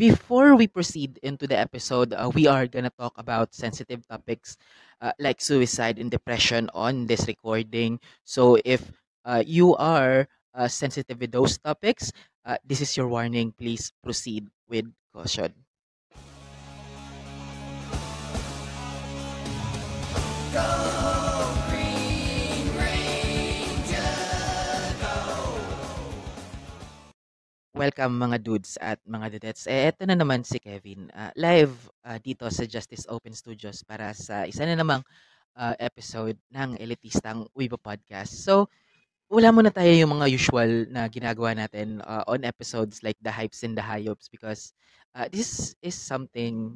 before we proceed into the episode, uh, we are gonna talk about sensitive topics uh, like suicide and depression on this recording. So if uh, you are uh, sensitive with those topics, uh, this is your warning. Please proceed with caution. Welcome mga dudes at mga dudettes. Eh, eto na naman si Kevin. ah, live ah, dito sa Justice Open Studios para sa isa na namang ah, episode ng Elitistang Weibo Podcast. So, wala muna tayo yung mga usual na ginagawa natin ah, on episodes like the hypes and the high-ups because ah, this is something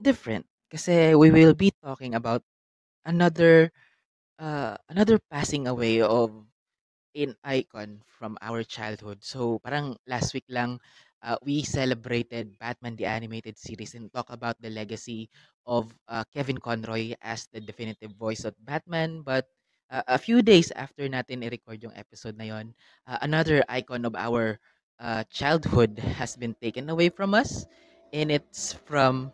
different. Kasi we will be talking about another uh, another passing away of an icon from our childhood. So parang last week lang uh, we celebrated Batman the animated series and talk about the legacy of uh, Kevin Conroy as the definitive voice of Batman. But uh, a few days after natin i-record yung episode na yon, uh, another icon of our uh, childhood has been taken away from us and it's from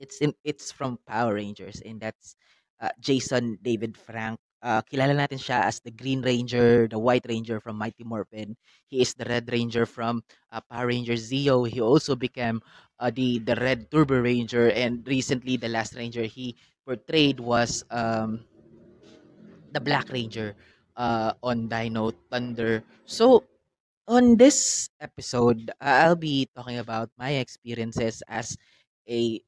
it's in it's from Power Rangers and that's uh, Jason David Frank. Uh, kilala natin siya as the Green Ranger, the White Ranger from Mighty Morphin. He is the Red Ranger from uh, Power Rangers Zeo. He also became uh, the the Red Turbo Ranger and recently the last Ranger he portrayed was um, the Black Ranger uh, on Dino Thunder. So on this episode, I'll be talking about my experiences as a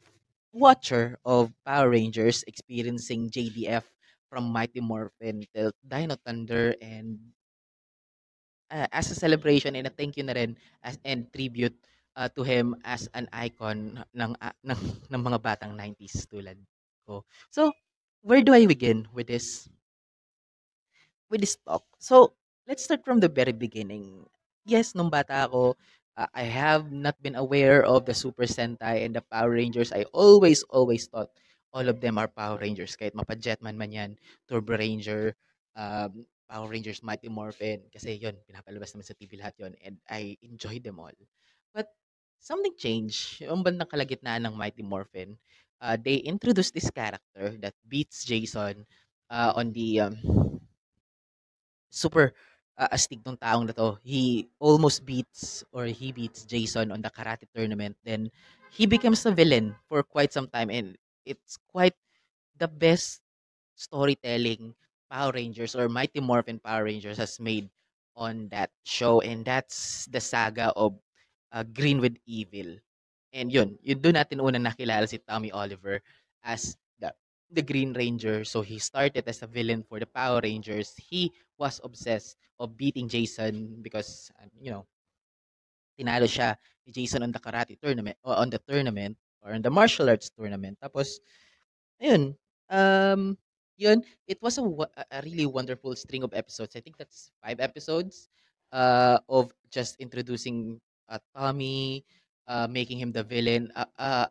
watcher of Power Rangers experiencing JDF from Mighty Morphin till Dino Thunder and uh, as a celebration and a thank you na rin as and tribute uh, to him as an icon ng ah, ng, ng mga batang 90s tulad ko. So, where do I begin with this with this talk? So, let's start from the very beginning. Yes, nung bata ako, uh, I have not been aware of the Super Sentai and the Power Rangers. I always, always thought all of them are Power Rangers. Kahit mapa-Jetman man yan, Turbo Ranger, um, Power Rangers Mighty Morphin. Kasi yon pinapalabas naman sa TV lahat yon And I enjoyed them all. But something changed. Yung bandang kalagitnaan ng Mighty Morphin, uh, they introduced this character that beats Jason uh, on the um, super uh, astig nung taong na to. He almost beats or he beats Jason on the karate tournament. Then he becomes a villain for quite some time and it's quite the best storytelling Power Rangers or Mighty Morphin Power Rangers has made on that show and that's the saga of uh, Green with Evil. And yun, yun doon natin una nakilala si Tommy Oliver as the the Green Ranger. So he started as a villain for the Power Rangers. He was obsessed of beating Jason because uh, you know, tinalo siya ni Jason on the karate tournament on the tournament or on the martial arts tournament. Tapos ayun, um yun, it was a, a a really wonderful string of episodes. I think that's five episodes uh of just introducing uh, Tommy, uh making him the villain, uh, uh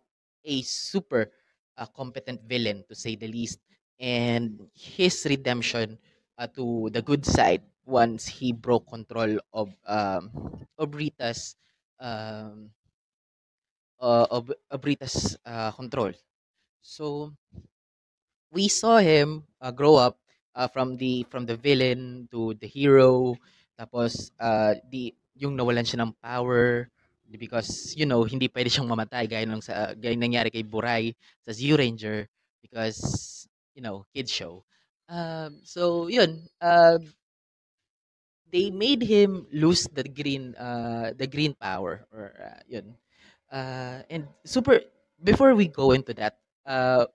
a super uh, competent villain to say the least, and his redemption uh, to the good side once he broke control of um of Rita's um uh, of, of uh, control. So we saw him uh, grow up uh, from the from the villain to the hero. Tapos uh, the yung nawalan siya ng power because you know hindi pwede siyang mamatay gaya ng sa gaya ng nangyari kay Buray sa Zeo Ranger because you know kids show. Um so yun uh, they made him lose the green uh the green power or uh, yun uh and super before we go into that uh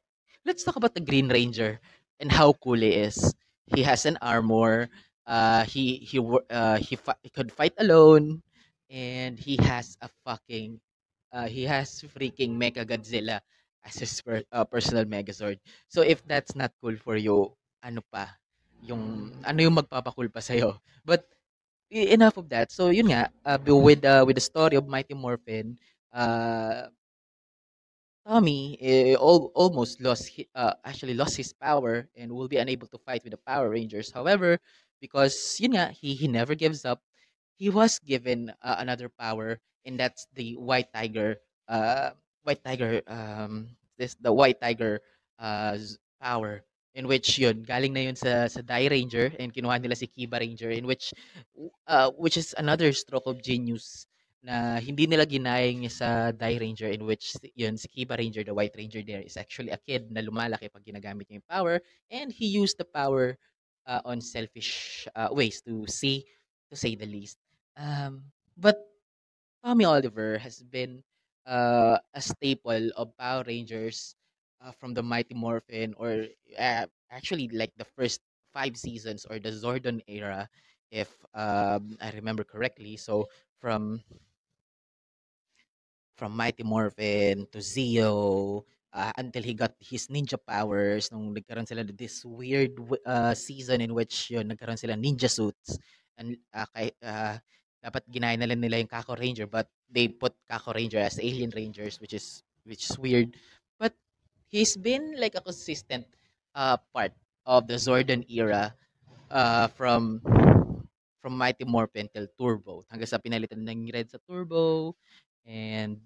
let's talk about the Green Ranger and how cool he is. He has an armor. Uh, he he uh, he, fi- he could fight alone, and he has a fucking uh, he has freaking Mecha Godzilla as his per- uh, personal Megazord. So if that's not cool for you, ano pa? Yung ano yung magpapacool pa sa'yo? But e- enough of that. So yun nga, uh, with uh, with the story of Mighty Morphin, uh, Tommy eh, al- almost lost uh, actually lost his power and will be unable to fight with the Power Rangers. However, because yun nga, he, he never gives up. he was given uh, another power, and that's the White Tiger. Uh, White Tiger. Um, this the White Tiger uh, power in which yun galing na yun sa sa Die Ranger and kinuha nila si Kiba Ranger in which uh, which is another stroke of genius na hindi nila ginayang sa Die Ranger in which yun si Kiba Ranger the White Ranger there is actually a kid na lumalaki pag ginagamit niya yung power and he used the power uh, on selfish uh, ways to see to say the least um but Tommy Oliver has been uh, a staple of Power Rangers uh, from the Mighty Morphin, or uh, actually like the first five seasons or the Zordon era, if um, I remember correctly. So from from Mighty Morphin to Zeo uh, until he got his ninja powers nung nagkaroon sila this weird uh, season in which yun nagkaroon sila ninja suits. And uh, kay, uh, dapat ginaya na lang nila yung Kako Ranger but they put Kako Ranger as Alien Rangers which is which is weird. But he's been like a consistent uh, part of the Zordon era uh, from from Mighty Morphin till Turbo. Hanggang sa pinalitan ng Red sa Turbo and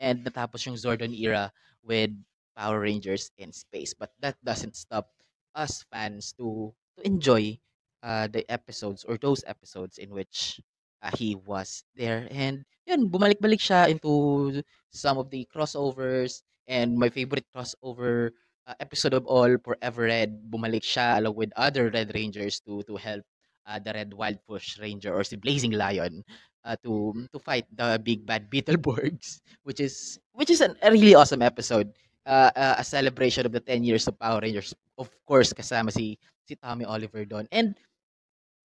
and natapos yung Zordon era with Power Rangers in space. But that doesn't stop us fans to to enjoy uh, the episodes or those episodes in which uh, he was there. And yun, bumalik-balik siya into some of the crossovers and my favorite crossover uh, episode of all, Forever Red, bumalik siya along with other Red Rangers to to help uh, the Red Wildpush Ranger or si Blazing Lion uh, to to fight the big bad Beetleborgs which is which is an, a really awesome episode. Uh, uh, a celebration of the 10 years of Power Rangers. Of course, kasama si si Tommy Oliver doon. And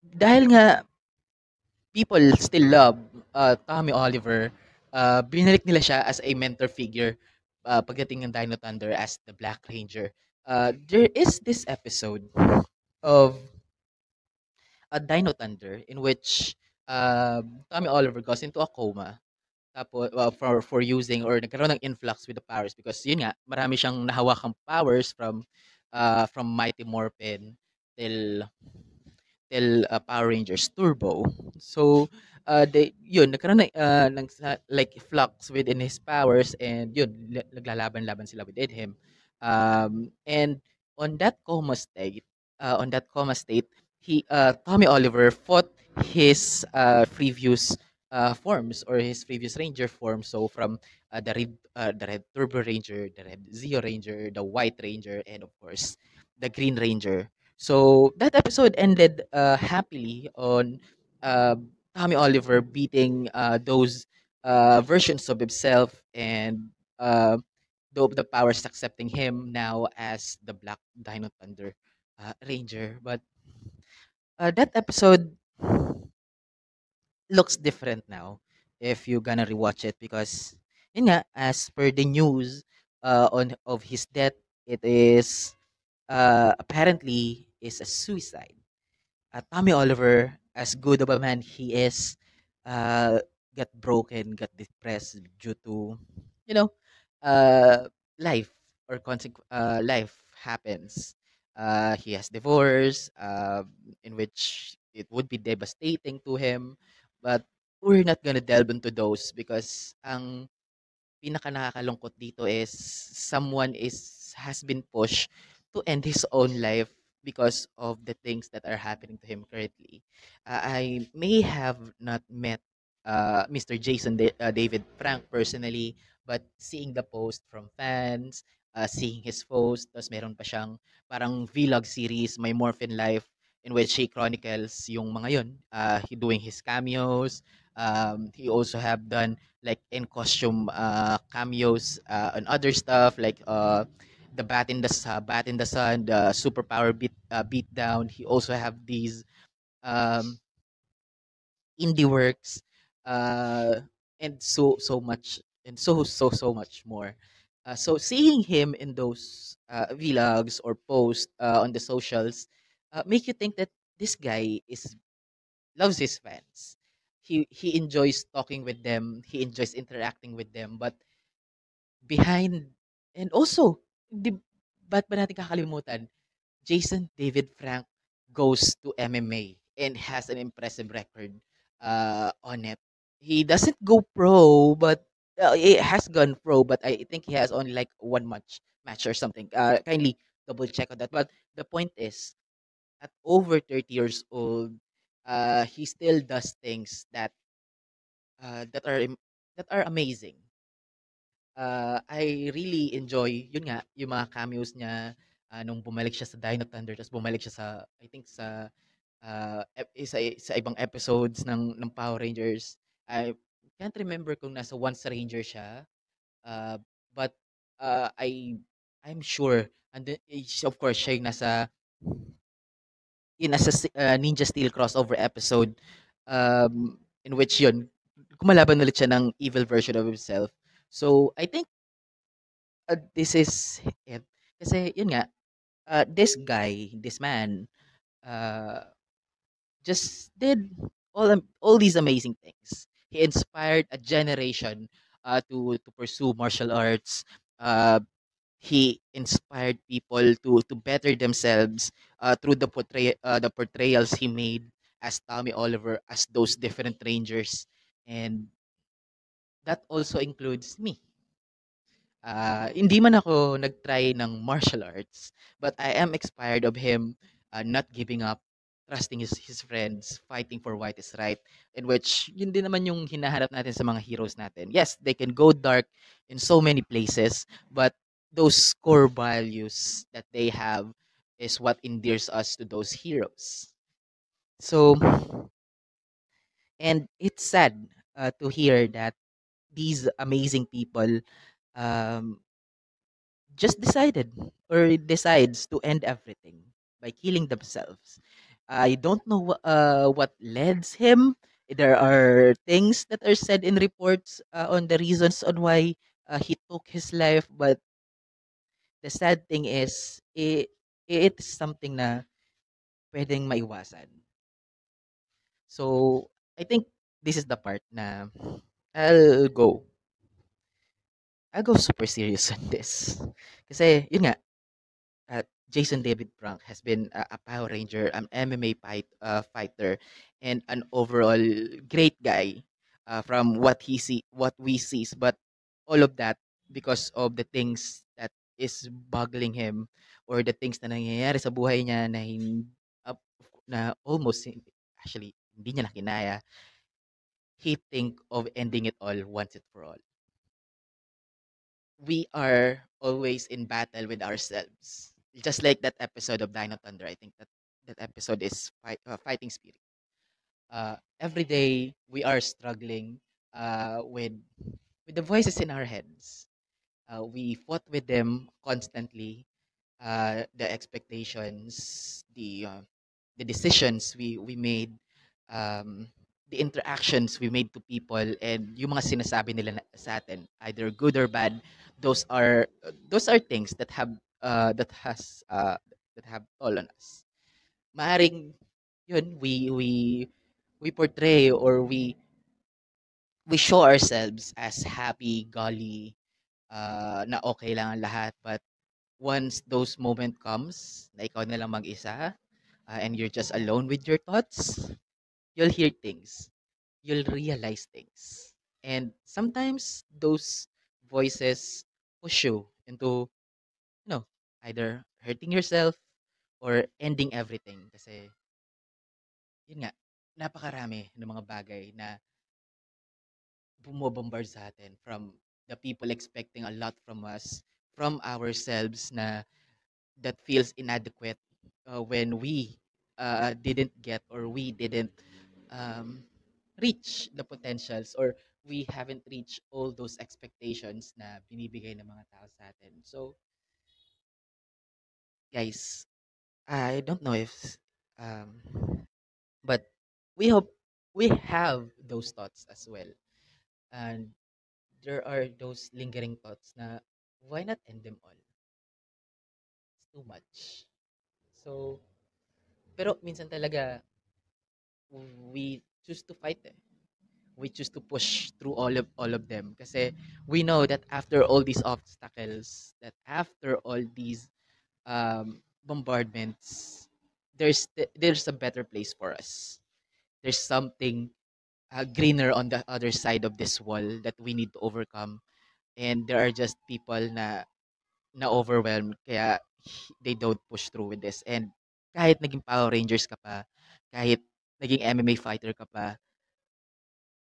dahil nga people still love uh, Tommy Oliver, uh, binalik nila siya as a mentor figure uh, pagdating ng Dino Thunder as the Black Ranger. Uh, there is this episode of a Dino Thunder in which uh, Tommy Oliver goes into a coma Tapo well, for for using or nagkaroon ng influx with the powers because yun nga, marami siyang nahawakang powers from uh, from Mighty Morphin till till uh, Power Rangers Turbo. So, uh, they, yun, nagkaroon ng, uh, ng like flux within his powers and yun, la- naglalaban-laban sila within him. Um, and on that coma state, uh, on that coma state, he, uh, Tommy Oliver fought his uh, previous uh, forms or his previous Ranger form. So from uh, the red, uh, the red Turbo Ranger, the red Zeo Ranger, the White Ranger, and of course the Green Ranger. So that episode ended uh, happily on uh, Tommy Oliver beating uh, those uh, versions of himself and uh, the, the powers accepting him now as the Black Dino Thunder uh, Ranger. But uh, that episode looks different now if you're gonna rewatch it because yun nga, as per the news uh, on of his death, it is uh, apparently is a suicide uh, Tommy Oliver, as good of a man he is, uh, got broken, got depressed due to, you know, uh, life or consequ- uh, life happens. Uh, he has divorce, uh, in which it would be devastating to him, but we're not gonna delve into those because ang pinaka nakakalungkot dito is someone is has been pushed to end his own life because of the things that are happening to him currently. Uh, I may have not met uh, Mr. Jason Da- uh, David Frank personally, but seeing the post from fans, uh, seeing his foes. tapos meron pa siyang parang vlog series, My Morphin Life, in which he chronicles yung mga yun, uh, he doing his cameos. Um, he also have done like in costume uh, cameos uh, other stuff like uh, the bat in the Su- bat in the sun, the superpower beat uh, beat down. He also have these um, indie works, uh, and so so much and so so so much more. Uh, so seeing him in those uh, vlogs or posts uh, on the socials uh, make you think that this guy is loves his fans. He he enjoys talking with them. He enjoys interacting with them. But behind and also, di, ba't ba natin kakalimutan? Jason David Frank goes to MMA and has an impressive record. uh, on it. He doesn't go pro, but uh, he has gone pro, but I think he has only like one match match or something. Uh, kindly double check on that. But the point is, at over 30 years old, uh, he still does things that uh, that are that are amazing. Uh, I really enjoy yun nga, yung mga cameos niya ah, nung bumalik siya sa Dino Thunder tapos bumalik siya sa I think sa ep- sa, sa ibang episodes ng ng Power Rangers. I can't remember kung nasa Once Ranger siya. Uh, but uh, I I'm sure and then, eh, of course siya yung nasa in si- uh, Ninja Steel crossover episode um, in which yun kumalaban ulit siya ng evil version of himself. So I think uh, this is it. Kasi yun nga, uh, this guy, this man, uh, just did all all these amazing things. He inspired a generation uh, to to pursue martial arts. Uh, he inspired people to to better themselves uh, through the portray uh, the portrayals he made as Tommy Oliver as those different rangers, and that also includes me. Ah, hindi man ako nag-try ng martial arts, but I am inspired of him, uh, not giving up, trusting his his friends, fighting for what is right, in which yun din naman yung hinahanap natin sa mga heroes natin. Yes, they can go dark in so many places, but those core values that they have is what endears us to those heroes. So, and it's sad uh, to hear that these amazing people um, just decided or decides to end everything by killing themselves. I don't know wh- uh, what leads him. There are things that are said in reports uh, on the reasons on why uh, he took his life, but the sad thing is, it, it's something na pwedeng maiwasan. So, I think this is the part na I'll go. I'll go super serious on this. Kasi, yun nga, Jason David Frank has been a, a Power Ranger, an MMA fight, uh, fighter, and an overall great guy uh, from what he see, what we sees. But all of that because of the things that is boggling him or the things na nangyayari sa buhay niya na hin, uh, na almost actually hindi niya na. He think of ending it all once and for all. we are always in battle with ourselves. Just like that episode of Dino Thunder, I think that that episode is fight, uh, fighting spirit. Uh, every day we are struggling uh, with with the voices in our heads. Uh, we fought with them constantly. Uh, the expectations, the uh, the decisions we we made, um, the interactions we made to people, and yung mga sinasabi nila sa atin, either good or bad, those are those are things that have uh, that has uh, that have toll on us. Maaring yun we we we portray or we we show ourselves as happy, golly, uh, na okay lang ang lahat. But once those moment comes, na ikaw na lang mag-isa, uh, and you're just alone with your thoughts, you'll hear things. You'll realize things. And sometimes those voices push you into, either hurting yourself or ending everything. Kasi, yun nga, napakarami ng mga bagay na bumobombard sa atin from the people expecting a lot from us, from ourselves na that feels inadequate uh, when we uh, didn't get or we didn't um, reach the potentials or we haven't reached all those expectations na binibigay ng mga tao sa atin. So, guys, I don't know if um, but we hope we have those thoughts as well. And there are those lingering thoughts na why not end them all? It's too much. So, pero minsan talaga we choose to fight eh. We choose to push through all of all of them kasi we know that after all these obstacles, that after all these um, bombardments, there's th- there's a better place for us. There's something uh, greener on the other side of this wall that we need to overcome. And there are just people na na overwhelmed kaya they don't push through with this. And kahit naging Power Rangers ka pa, kahit naging MMA fighter ka pa,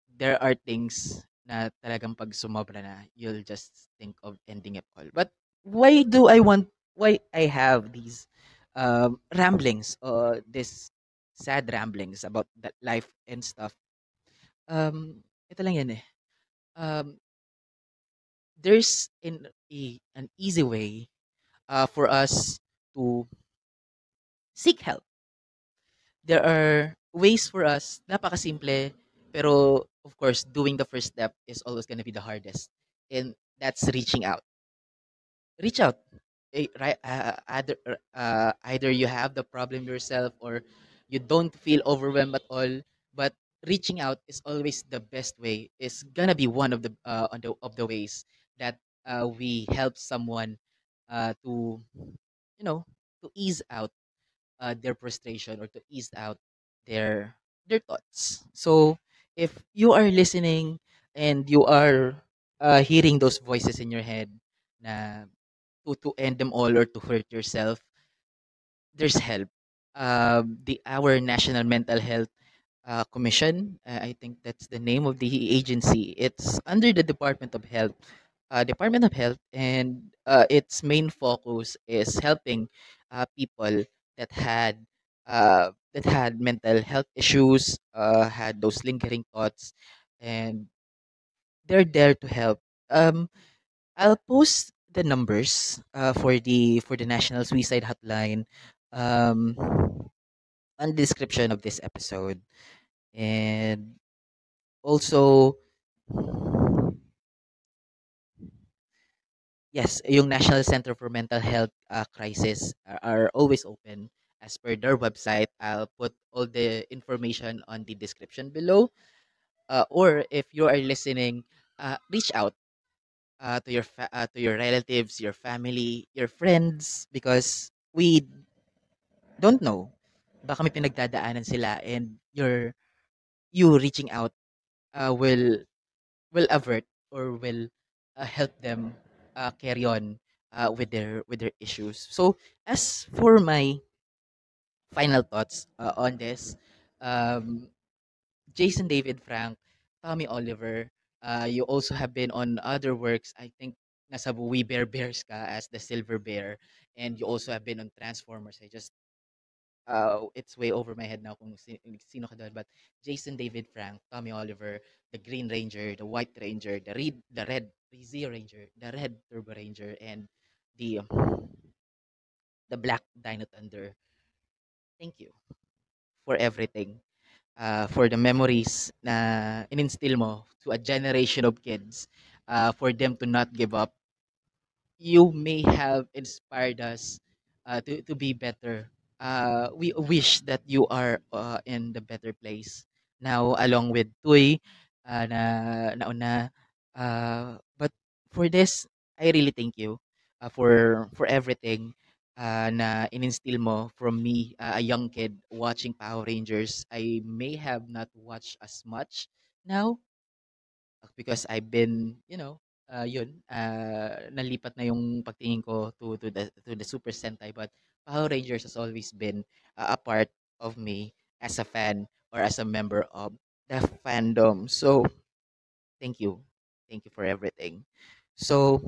there are things na talagang pag sumobra na, you'll just think of ending it all. But why do I want, why I have these um, ramblings or this sad ramblings about that life and stuff? Um, ito lang yan eh. Um, there's in a, an easy way uh, for us to seek help. There are ways for us, napakasimple, pero of course, doing the first step is always gonna be the hardest. And that's reaching out. Reach out. Eh, right, uh, either, uh, either you have the problem yourself or you don't feel overwhelmed at all, but reaching out is always the best way. it's gonna be one of the uh, on the of the ways that uh, we help someone uh, to you know to ease out uh, their frustration or to ease out their their thoughts. So if you are listening and you are uh, hearing those voices in your head na to to end them all or to hurt yourself, there's help. Um, the our National Mental Health uh, Commission, uh, I think that's the name of the agency. It's under the Department of Health uh, Department of Health, and uh, its main focus is helping uh, people that had uh, that had mental health issues, had those lingering thoughts, and they're there to help. Um, I'll post the numbers uh, for the for the National Suicide Hotline um, on the description of this episode, and also Yes, yung National Center for Mental Health uh, Crisis are, are always open as per their website. I'll put all the information on the description below. Uh, or if you are listening, uh, reach out uh, to your fa- uh, to your relatives, your family, your friends because we don't know. Baka may pinagdadaanan sila and your you reaching out uh, will will avert or will uh, help them uh, carry on uh, with their with their issues. So as for my final thoughts uh, on this, um, Jason David Frank, Tommy Oliver, uh, you also have been on other works. I think nasa We Bear Bears ka as the Silver Bear, and you also have been on Transformers. I just uh, it's way over my head now kung si- sino ka doon. But Jason David Frank, Tommy Oliver, the Green Ranger, the White Ranger, the Red, the Red Zeo Ranger, the Red Turbo Ranger, and the the Black Dino Thunder. Thank you for everything. Uh, for the memories na ininstill mo to a generation of kids uh, for them to not give up you may have inspired us uh, to, to be better. Uh, we wish that you are uh, in the better place now along with Tuy uh, na nauna. Uh, but for this, I really thank you uh, for for everything uh, na ininstill mo from me, uh, a young kid watching Power Rangers. I may have not watched as much now because I've been, you know, uh, yun, uh, nalipat na yung pagtingin ko to to the to the Super Sentai but Power Rangers has always been uh, a part of me as a fan or as a member of the fandom. So, thank you. Thank you for everything. So,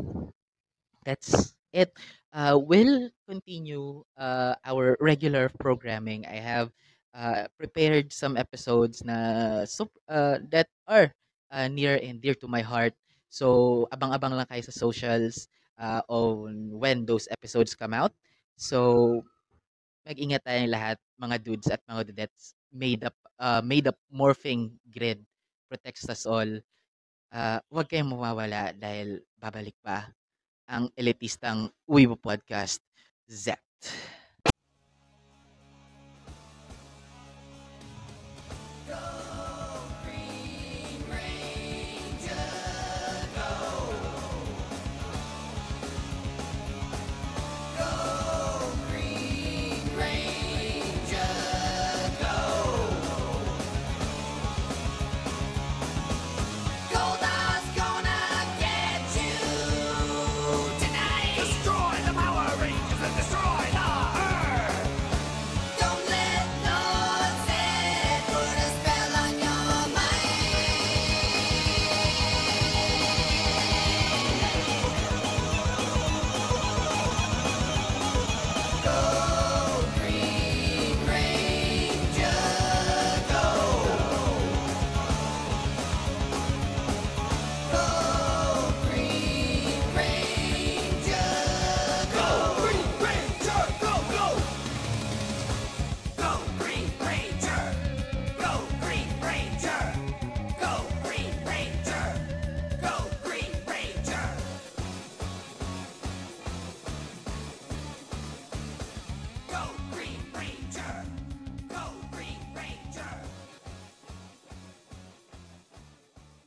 that's it. Uh, we'll continue uh, our regular programming. I have uh, prepared some episodes na sup- uh, that are uh, near and dear to my heart. So, abang-abang lang kayo sa socials uh, on when those episodes come out. So, mag-ingat tayong lahat, mga dudes at mga dudettes. Made up, uh, made up morphing grid protects us all. Uh, huwag kayong mawawala dahil babalik pa ang elitistang Weibo Podcast, Zet.